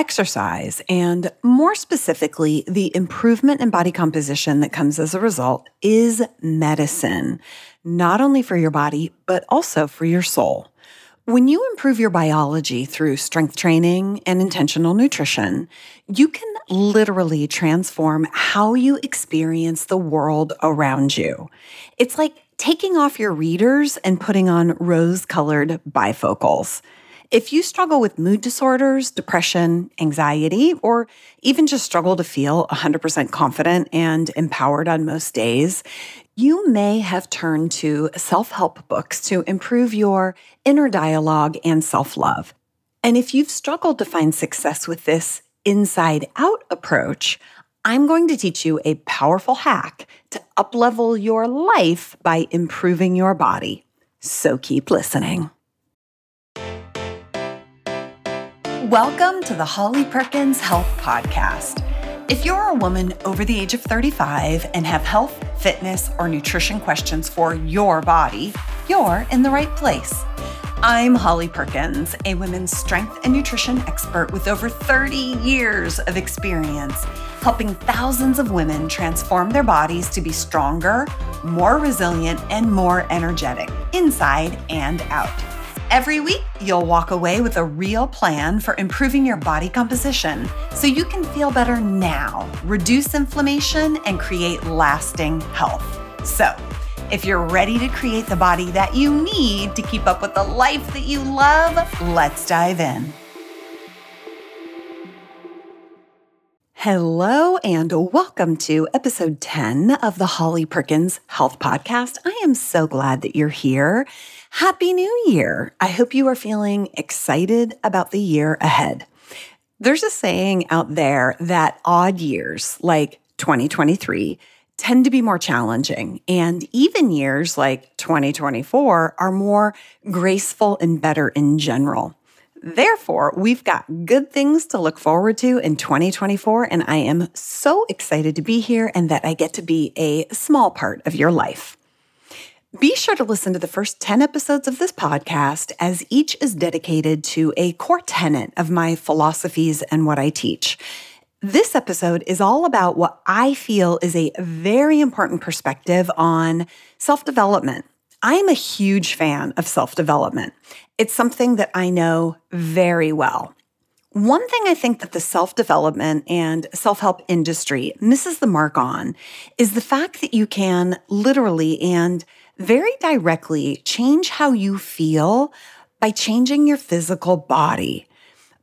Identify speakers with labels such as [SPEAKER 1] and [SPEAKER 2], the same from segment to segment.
[SPEAKER 1] exercise, and more specifically, the improvement in body composition that comes as a result, is medicine, not only for your body, but also for your soul. When you improve your biology through strength training and intentional nutrition, you can literally transform how you experience the world around you. It's like taking off your readers and putting on rose colored bifocals. If you struggle with mood disorders, depression, anxiety, or even just struggle to feel 100% confident and empowered on most days, you may have turned to self help books to improve your inner dialogue and self love. And if you've struggled to find success with this inside out approach, I'm going to teach you a powerful hack to uplevel your life by improving your body. So keep listening. Welcome to the Holly Perkins Health Podcast. If you're a woman over the age of 35 and have health, fitness, or nutrition questions for your body, you're in the right place. I'm Holly Perkins, a women's strength and nutrition expert with over 30 years of experience helping thousands of women transform their bodies to be stronger, more resilient, and more energetic inside and out. Every week, you'll walk away with a real plan for improving your body composition so you can feel better now, reduce inflammation, and create lasting health. So, if you're ready to create the body that you need to keep up with the life that you love, let's dive in. Hello, and welcome to episode 10 of the Holly Perkins Health Podcast. I am so glad that you're here. Happy New Year! I hope you are feeling excited about the year ahead. There's a saying out there that odd years like 2023 tend to be more challenging, and even years like 2024 are more graceful and better in general. Therefore, we've got good things to look forward to in 2024, and I am so excited to be here and that I get to be a small part of your life. Be sure to listen to the first 10 episodes of this podcast, as each is dedicated to a core tenet of my philosophies and what I teach. This episode is all about what I feel is a very important perspective on self development. I'm a huge fan of self development. It's something that I know very well. One thing I think that the self development and self help industry misses the mark on is the fact that you can literally and very directly change how you feel by changing your physical body.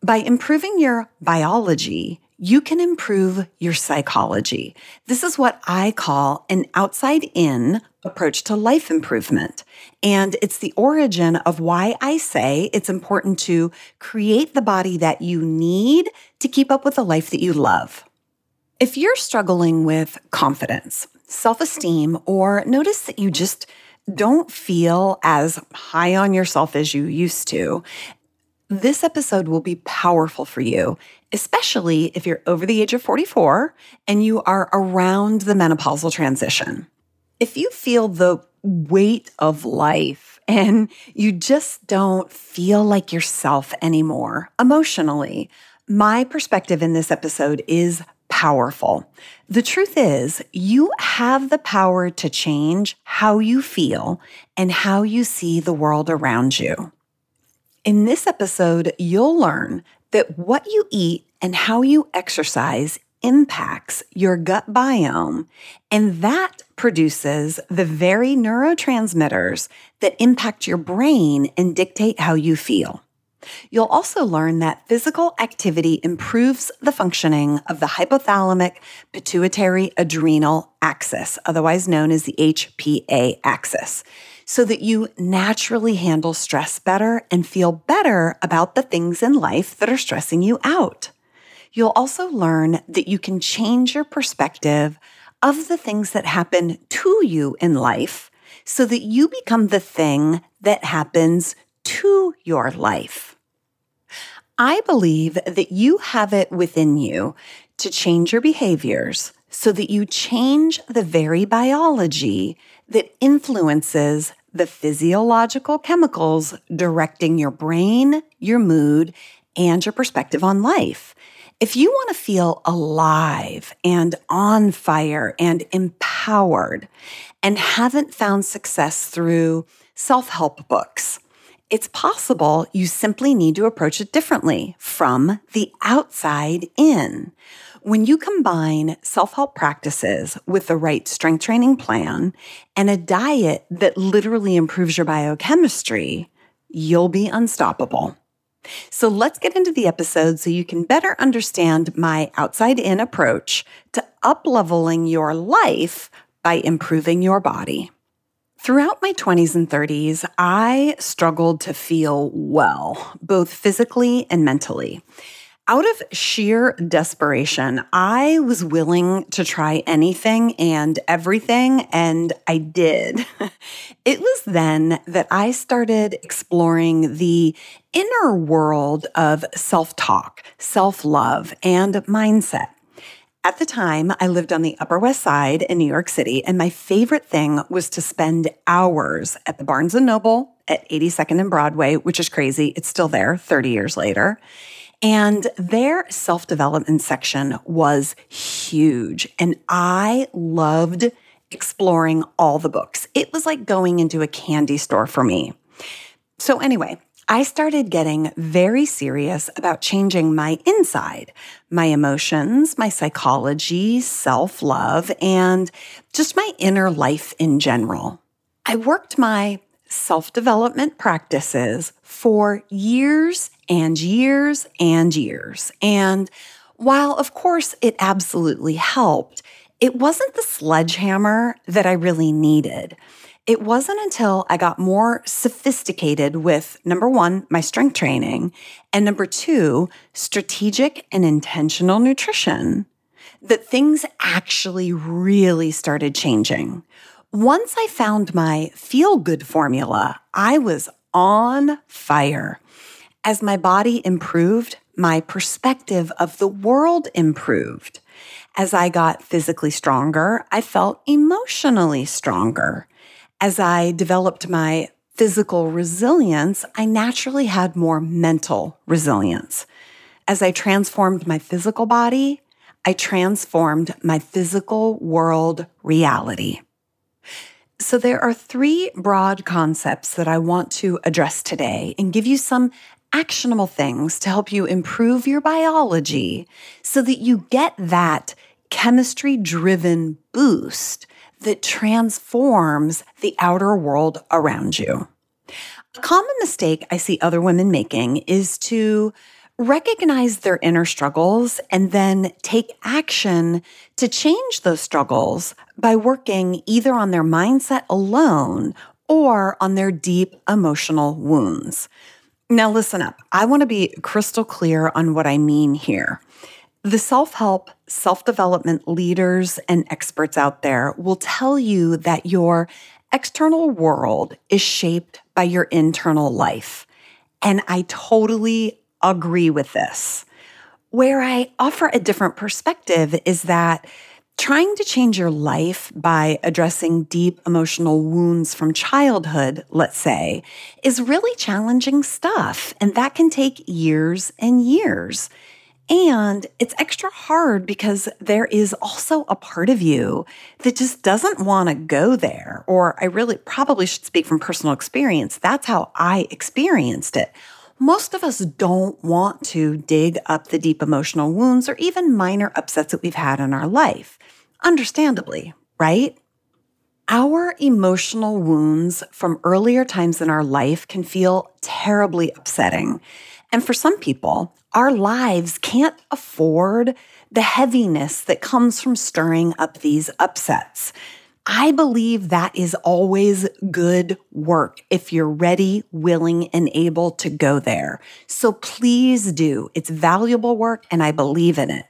[SPEAKER 1] By improving your biology, you can improve your psychology. This is what I call an outside in approach to life improvement. And it's the origin of why I say it's important to create the body that you need to keep up with the life that you love. If you're struggling with confidence, self esteem, or notice that you just don't feel as high on yourself as you used to, this episode will be powerful for you, especially if you're over the age of 44 and you are around the menopausal transition. If you feel the weight of life and you just don't feel like yourself anymore emotionally, my perspective in this episode is powerful. The truth is, you have the power to change how you feel and how you see the world around you. In this episode, you'll learn that what you eat and how you exercise impacts your gut biome, and that produces the very neurotransmitters that impact your brain and dictate how you feel. You'll also learn that physical activity improves the functioning of the hypothalamic pituitary adrenal axis, otherwise known as the HPA axis, so that you naturally handle stress better and feel better about the things in life that are stressing you out. You'll also learn that you can change your perspective of the things that happen to you in life so that you become the thing that happens to your life. I believe that you have it within you to change your behaviors so that you change the very biology that influences the physiological chemicals directing your brain, your mood, and your perspective on life. If you want to feel alive and on fire and empowered and haven't found success through self help books, it's possible you simply need to approach it differently from the outside in. When you combine self help practices with the right strength training plan and a diet that literally improves your biochemistry, you'll be unstoppable. So let's get into the episode so you can better understand my outside in approach to upleveling your life by improving your body. Throughout my 20s and 30s, I struggled to feel well, both physically and mentally. Out of sheer desperation, I was willing to try anything and everything, and I did. it was then that I started exploring the inner world of self talk, self love, and mindset. At the time, I lived on the Upper West Side in New York City, and my favorite thing was to spend hours at the Barnes and Noble at 82nd and Broadway, which is crazy. It's still there 30 years later. And their self development section was huge. And I loved exploring all the books. It was like going into a candy store for me. So, anyway, I started getting very serious about changing my inside, my emotions, my psychology, self love, and just my inner life in general. I worked my self development practices for years and years and years. And while, of course, it absolutely helped, it wasn't the sledgehammer that I really needed. It wasn't until I got more sophisticated with number one, my strength training, and number two, strategic and intentional nutrition, that things actually really started changing. Once I found my feel good formula, I was on fire. As my body improved, my perspective of the world improved. As I got physically stronger, I felt emotionally stronger. As I developed my physical resilience, I naturally had more mental resilience. As I transformed my physical body, I transformed my physical world reality. So, there are three broad concepts that I want to address today and give you some actionable things to help you improve your biology so that you get that chemistry driven boost that transforms the outer world around you. A common mistake I see other women making is to recognize their inner struggles and then take action to change those struggles by working either on their mindset alone or on their deep emotional wounds. Now, listen up. I want to be crystal clear on what I mean here. The self help, self development leaders and experts out there will tell you that your external world is shaped by your internal life. And I totally agree with this. Where I offer a different perspective is that trying to change your life by addressing deep emotional wounds from childhood, let's say, is really challenging stuff. And that can take years and years. And it's extra hard because there is also a part of you that just doesn't want to go there. Or I really probably should speak from personal experience. That's how I experienced it most of us don't want to dig up the deep emotional wounds or even minor upsets that we've had in our life. Understandably, right? Our emotional wounds from earlier times in our life can feel terribly upsetting. And for some people, our lives can't afford the heaviness that comes from stirring up these upsets. I believe that is always good work if you're ready, willing, and able to go there. So please do. It's valuable work and I believe in it.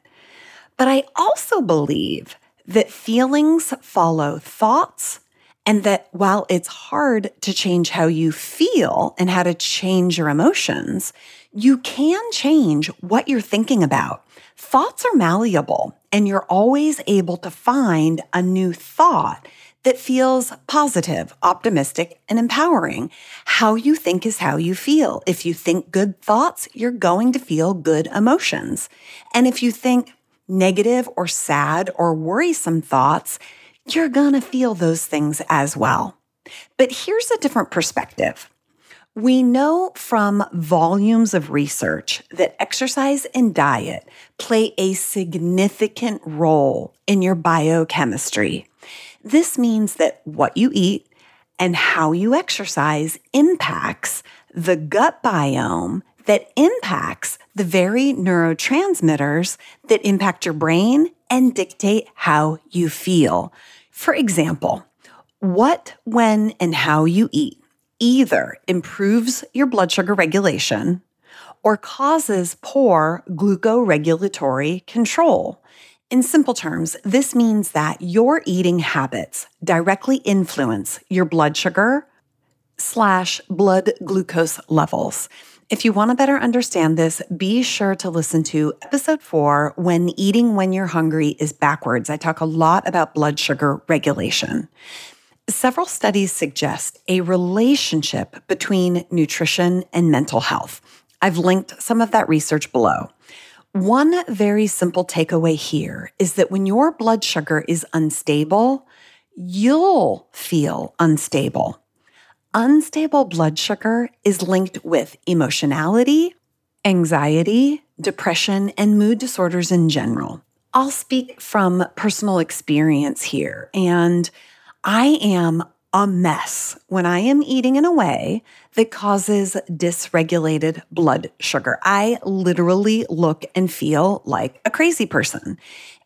[SPEAKER 1] But I also believe that feelings follow thoughts and that while it's hard to change how you feel and how to change your emotions, you can change what you're thinking about. Thoughts are malleable, and you're always able to find a new thought that feels positive, optimistic, and empowering. How you think is how you feel. If you think good thoughts, you're going to feel good emotions. And if you think negative or sad or worrisome thoughts, you're going to feel those things as well. But here's a different perspective. We know from volumes of research that exercise and diet play a significant role in your biochemistry. This means that what you eat and how you exercise impacts the gut biome that impacts the very neurotransmitters that impact your brain and dictate how you feel. For example, what, when, and how you eat either improves your blood sugar regulation or causes poor glucoregulatory control. In simple terms, this means that your eating habits directly influence your blood sugar slash blood glucose levels. If you want to better understand this, be sure to listen to episode four When Eating When You're Hungry is Backwards. I talk a lot about blood sugar regulation. Several studies suggest a relationship between nutrition and mental health. I've linked some of that research below. One very simple takeaway here is that when your blood sugar is unstable, you'll feel unstable. Unstable blood sugar is linked with emotionality, anxiety, depression, and mood disorders in general. I'll speak from personal experience here, and I am a mess when I am eating in a way that causes dysregulated blood sugar. I literally look and feel like a crazy person.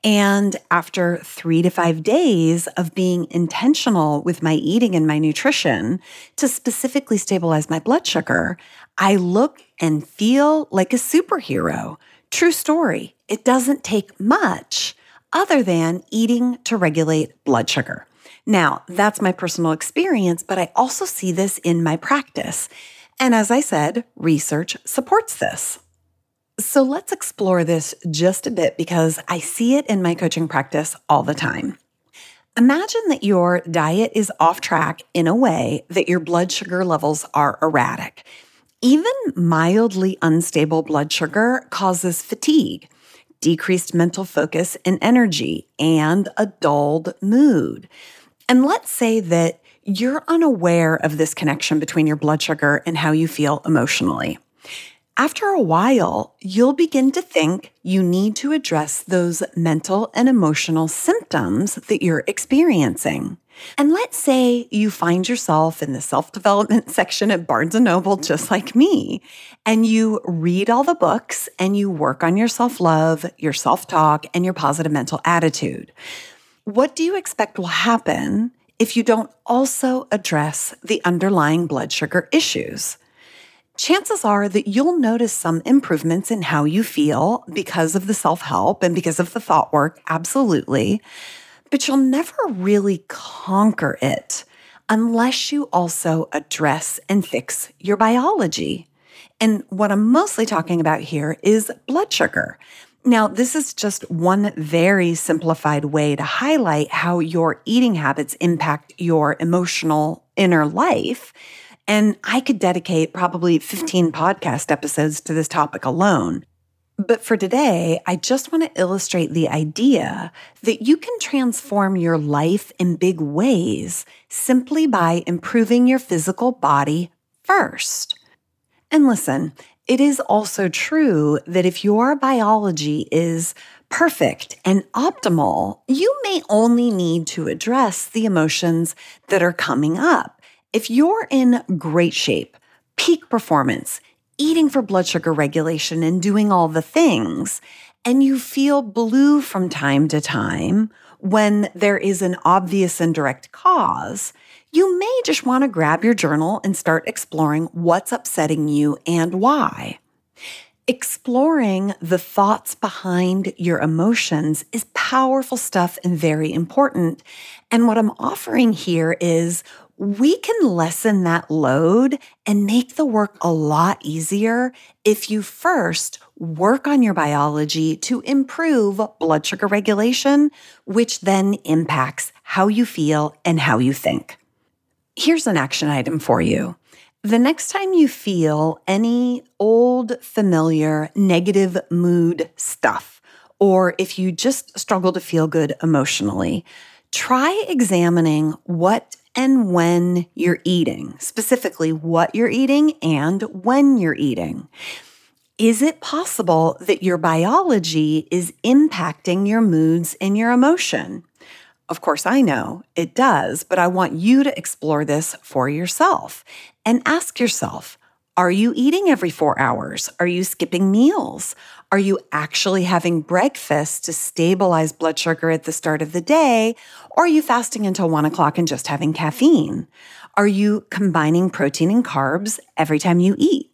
[SPEAKER 1] And after three to five days of being intentional with my eating and my nutrition to specifically stabilize my blood sugar, I look and feel like a superhero. True story. It doesn't take much other than eating to regulate blood sugar. Now, that's my personal experience, but I also see this in my practice. And as I said, research supports this. So let's explore this just a bit because I see it in my coaching practice all the time. Imagine that your diet is off track in a way that your blood sugar levels are erratic. Even mildly unstable blood sugar causes fatigue, decreased mental focus and energy, and a dulled mood. And let's say that you're unaware of this connection between your blood sugar and how you feel emotionally. After a while, you'll begin to think you need to address those mental and emotional symptoms that you're experiencing. And let's say you find yourself in the self development section at Barnes Noble, just like me, and you read all the books and you work on your self love, your self talk, and your positive mental attitude. What do you expect will happen if you don't also address the underlying blood sugar issues? Chances are that you'll notice some improvements in how you feel because of the self help and because of the thought work, absolutely. But you'll never really conquer it unless you also address and fix your biology. And what I'm mostly talking about here is blood sugar. Now, this is just one very simplified way to highlight how your eating habits impact your emotional inner life. And I could dedicate probably 15 podcast episodes to this topic alone. But for today, I just want to illustrate the idea that you can transform your life in big ways simply by improving your physical body first. And listen, it is also true that if your biology is perfect and optimal, you may only need to address the emotions that are coming up. If you're in great shape, peak performance, eating for blood sugar regulation, and doing all the things, and you feel blue from time to time when there is an obvious and direct cause, you may just want to grab your journal and start exploring what's upsetting you and why. Exploring the thoughts behind your emotions is powerful stuff and very important. And what I'm offering here is we can lessen that load and make the work a lot easier if you first work on your biology to improve blood sugar regulation, which then impacts how you feel and how you think. Here's an action item for you. The next time you feel any old, familiar, negative mood stuff, or if you just struggle to feel good emotionally, try examining what and when you're eating, specifically what you're eating and when you're eating. Is it possible that your biology is impacting your moods and your emotion? Of course, I know it does, but I want you to explore this for yourself and ask yourself Are you eating every four hours? Are you skipping meals? Are you actually having breakfast to stabilize blood sugar at the start of the day? Or are you fasting until one o'clock and just having caffeine? Are you combining protein and carbs every time you eat?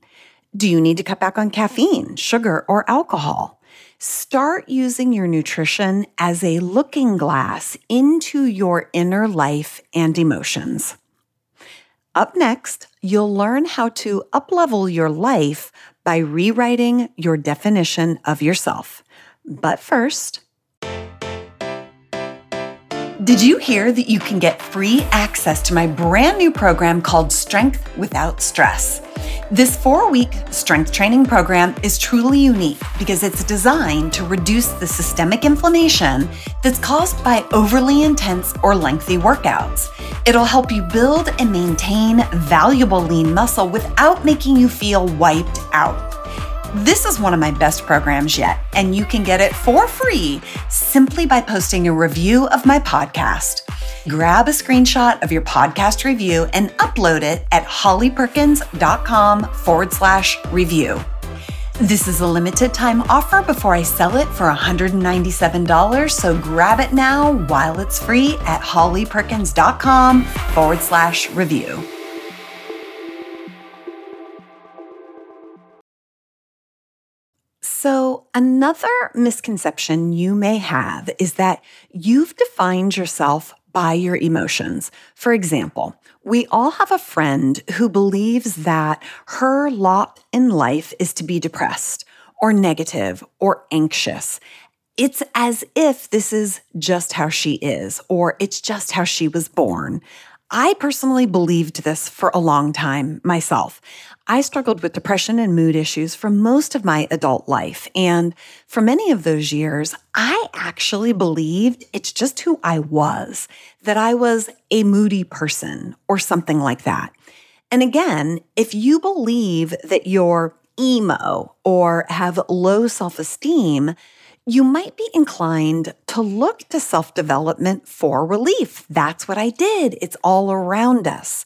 [SPEAKER 1] Do you need to cut back on caffeine, sugar, or alcohol? Start using your nutrition as a looking glass into your inner life and emotions. Up next, you'll learn how to uplevel your life by rewriting your definition of yourself. But first, did you hear that you can get free access to my brand new program called Strength Without Stress? This four week strength training program is truly unique because it's designed to reduce the systemic inflammation that's caused by overly intense or lengthy workouts. It'll help you build and maintain valuable lean muscle without making you feel wiped out. This is one of my best programs yet, and you can get it for free simply by posting a review of my podcast. Grab a screenshot of your podcast review and upload it at hollyperkins.com forward slash review. This is a limited time offer before I sell it for $197, so grab it now while it's free at hollyperkins.com forward slash review. So, another misconception you may have is that you've defined yourself by your emotions. For example, we all have a friend who believes that her lot in life is to be depressed or negative or anxious. It's as if this is just how she is, or it's just how she was born. I personally believed this for a long time myself. I struggled with depression and mood issues for most of my adult life. And for many of those years, I actually believed it's just who I was, that I was a moody person or something like that. And again, if you believe that you're emo or have low self esteem, you might be inclined to look to self development for relief. That's what I did. It's all around us.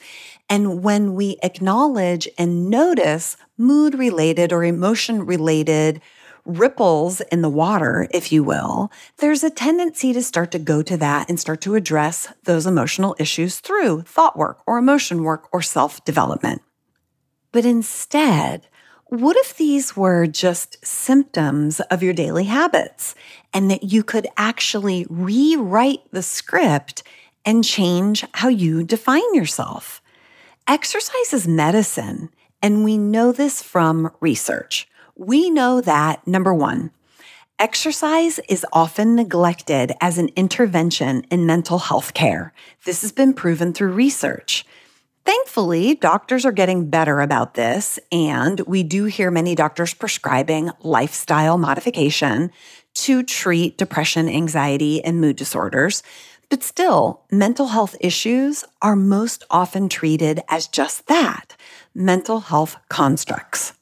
[SPEAKER 1] And when we acknowledge and notice mood related or emotion related ripples in the water, if you will, there's a tendency to start to go to that and start to address those emotional issues through thought work or emotion work or self development. But instead, what if these were just symptoms of your daily habits and that you could actually rewrite the script and change how you define yourself? Exercise is medicine, and we know this from research. We know that number one, Exercise is often neglected as an intervention in mental health care. This has been proven through research. Thankfully, doctors are getting better about this, and we do hear many doctors prescribing lifestyle modification to treat depression, anxiety, and mood disorders. But still, mental health issues are most often treated as just that mental health constructs.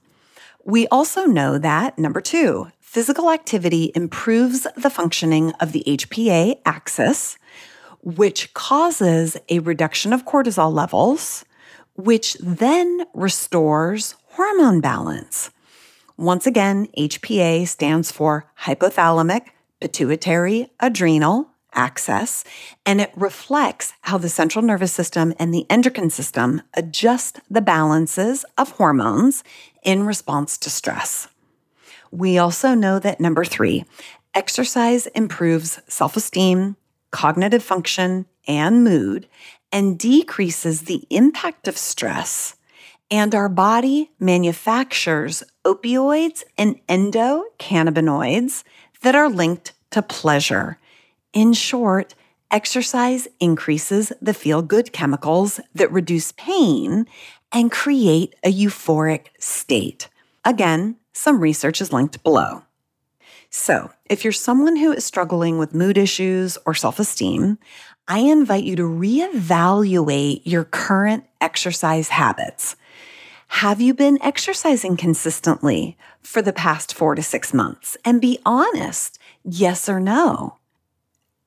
[SPEAKER 1] We also know that, number two, physical activity improves the functioning of the HPA axis, which causes a reduction of cortisol levels, which then restores hormone balance. Once again, HPA stands for hypothalamic pituitary adrenal axis, and it reflects how the central nervous system and the endocrine system adjust the balances of hormones in response to stress. We also know that number three, exercise improves self esteem, cognitive function, and mood, and decreases the impact of stress. And our body manufactures opioids and endocannabinoids that are linked to pleasure. In short, Exercise increases the feel good chemicals that reduce pain and create a euphoric state. Again, some research is linked below. So, if you're someone who is struggling with mood issues or self esteem, I invite you to reevaluate your current exercise habits. Have you been exercising consistently for the past four to six months? And be honest, yes or no.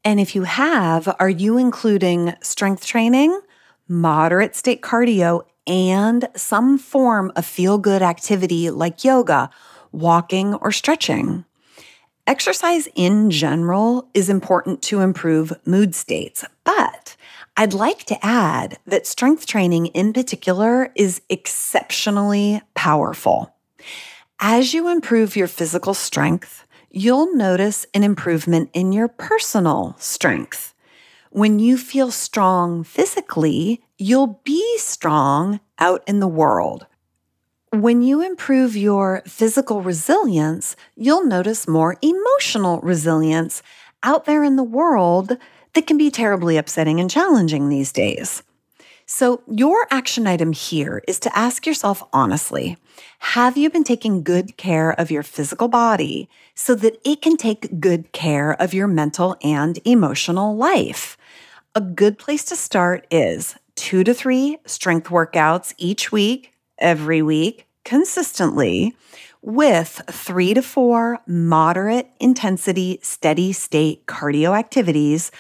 [SPEAKER 1] And if you have, are you including strength training, moderate state cardio, and some form of feel good activity like yoga, walking, or stretching? Exercise in general is important to improve mood states, but I'd like to add that strength training in particular is exceptionally powerful. As you improve your physical strength, you'll notice an improvement in your personal strength. When you feel strong physically, you'll be strong out in the world. When you improve your physical resilience, you'll notice more emotional resilience out there in the world that can be terribly upsetting and challenging these days. So, your action item here is to ask yourself honestly Have you been taking good care of your physical body so that it can take good care of your mental and emotional life? A good place to start is two to three strength workouts each week every week consistently with three to four moderate intensity, steady state cardio activities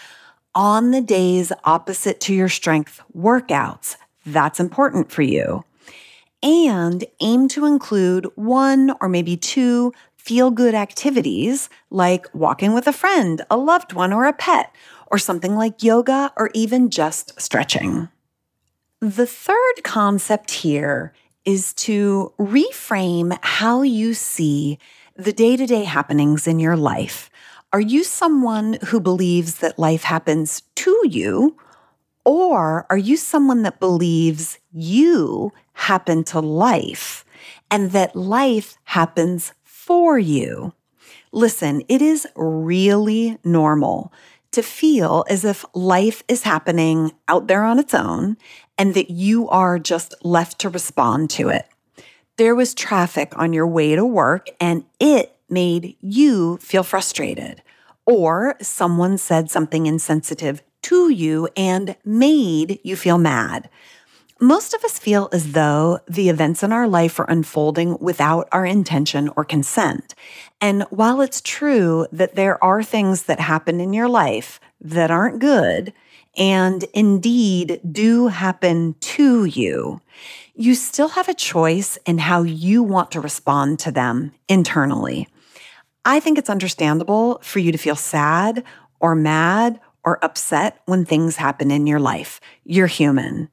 [SPEAKER 1] on the days opposite to your strength workouts. That's important for you. And aim to include one or maybe two feel good activities like walking with a friend, a loved one, or a pet, or something like yoga or even just stretching. The third concept here is to reframe how you see the day to day happenings in your life. Are you someone who believes that life happens to you? Or are you someone that believes you happen to life and that life happens for you? Listen, it is really normal to feel as if life is happening out there on its own and that you are just left to respond to it. There was traffic on your way to work and it made you feel frustrated, or someone said something insensitive to you and made you feel mad. Most of us feel as though the events in our life are unfolding without our intention or consent. And while it's true that there are things that happen in your life that aren't good, and indeed do happen to you, you still have a choice in how you want to respond to them internally. I think it's understandable for you to feel sad or mad or upset when things happen in your life. You're human.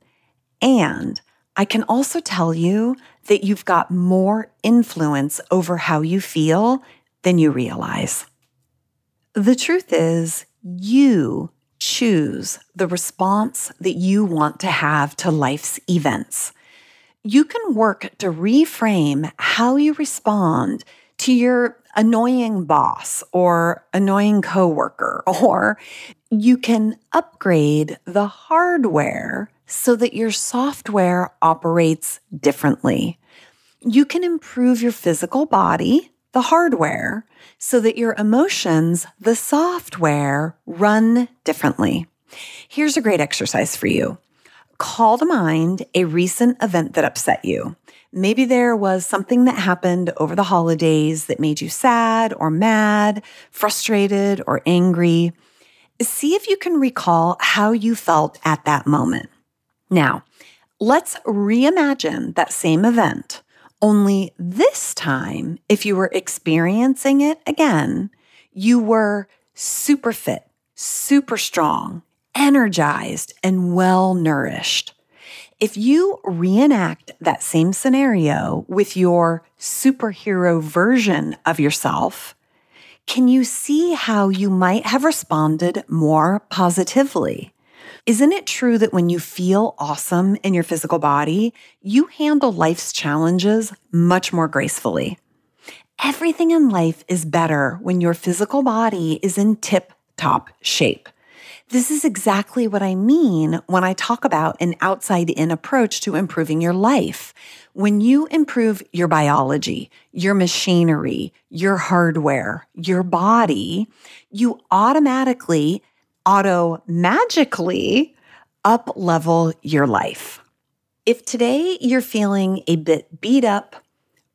[SPEAKER 1] And I can also tell you that you've got more influence over how you feel than you realize. The truth is, you choose the response that you want to have to life's events. You can work to reframe how you respond to your annoying boss or annoying coworker, or you can upgrade the hardware so that your software operates differently. You can improve your physical body, the hardware, so that your emotions, the software, run differently. Here's a great exercise for you. Call to mind a recent event that upset you. Maybe there was something that happened over the holidays that made you sad or mad, frustrated or angry. See if you can recall how you felt at that moment. Now, let's reimagine that same event only this time, if you were experiencing it again, you were super fit, super strong, energized, and well nourished. If you reenact that same scenario with your superhero version of yourself, can you see how you might have responded more positively? Isn't it true that when you feel awesome in your physical body, you handle life's challenges much more gracefully? Everything in life is better when your physical body is in tip top shape. This is exactly what I mean when I talk about an outside in approach to improving your life. When you improve your biology, your machinery, your hardware, your body, you automatically, auto magically up level your life. If today you're feeling a bit beat up,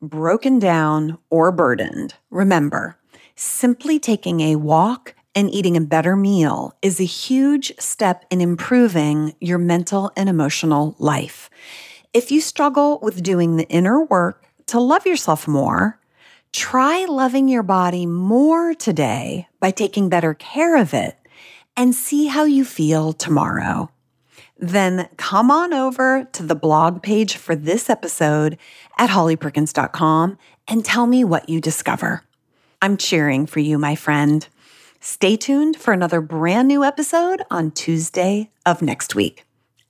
[SPEAKER 1] broken down, or burdened, remember, simply taking a walk and eating a better meal is a huge step in improving your mental and emotional life. If you struggle with doing the inner work to love yourself more, try loving your body more today by taking better care of it and see how you feel tomorrow. Then come on over to the blog page for this episode at hollyperkins.com and tell me what you discover. I'm cheering for you, my friend. Stay tuned for another brand new episode on Tuesday of next week.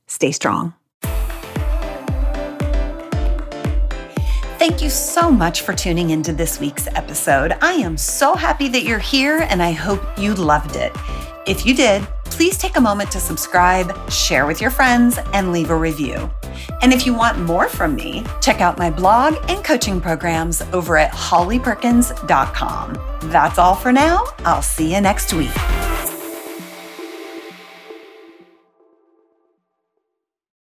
[SPEAKER 1] Stay strong. Thank you so much for tuning into this week's episode. I am so happy that you're here and I hope you loved it. If you did, please take a moment to subscribe, share with your friends, and leave a review. And if you want more from me, check out my blog and coaching programs over at hollyperkins.com. That's all for now. I'll see you next week.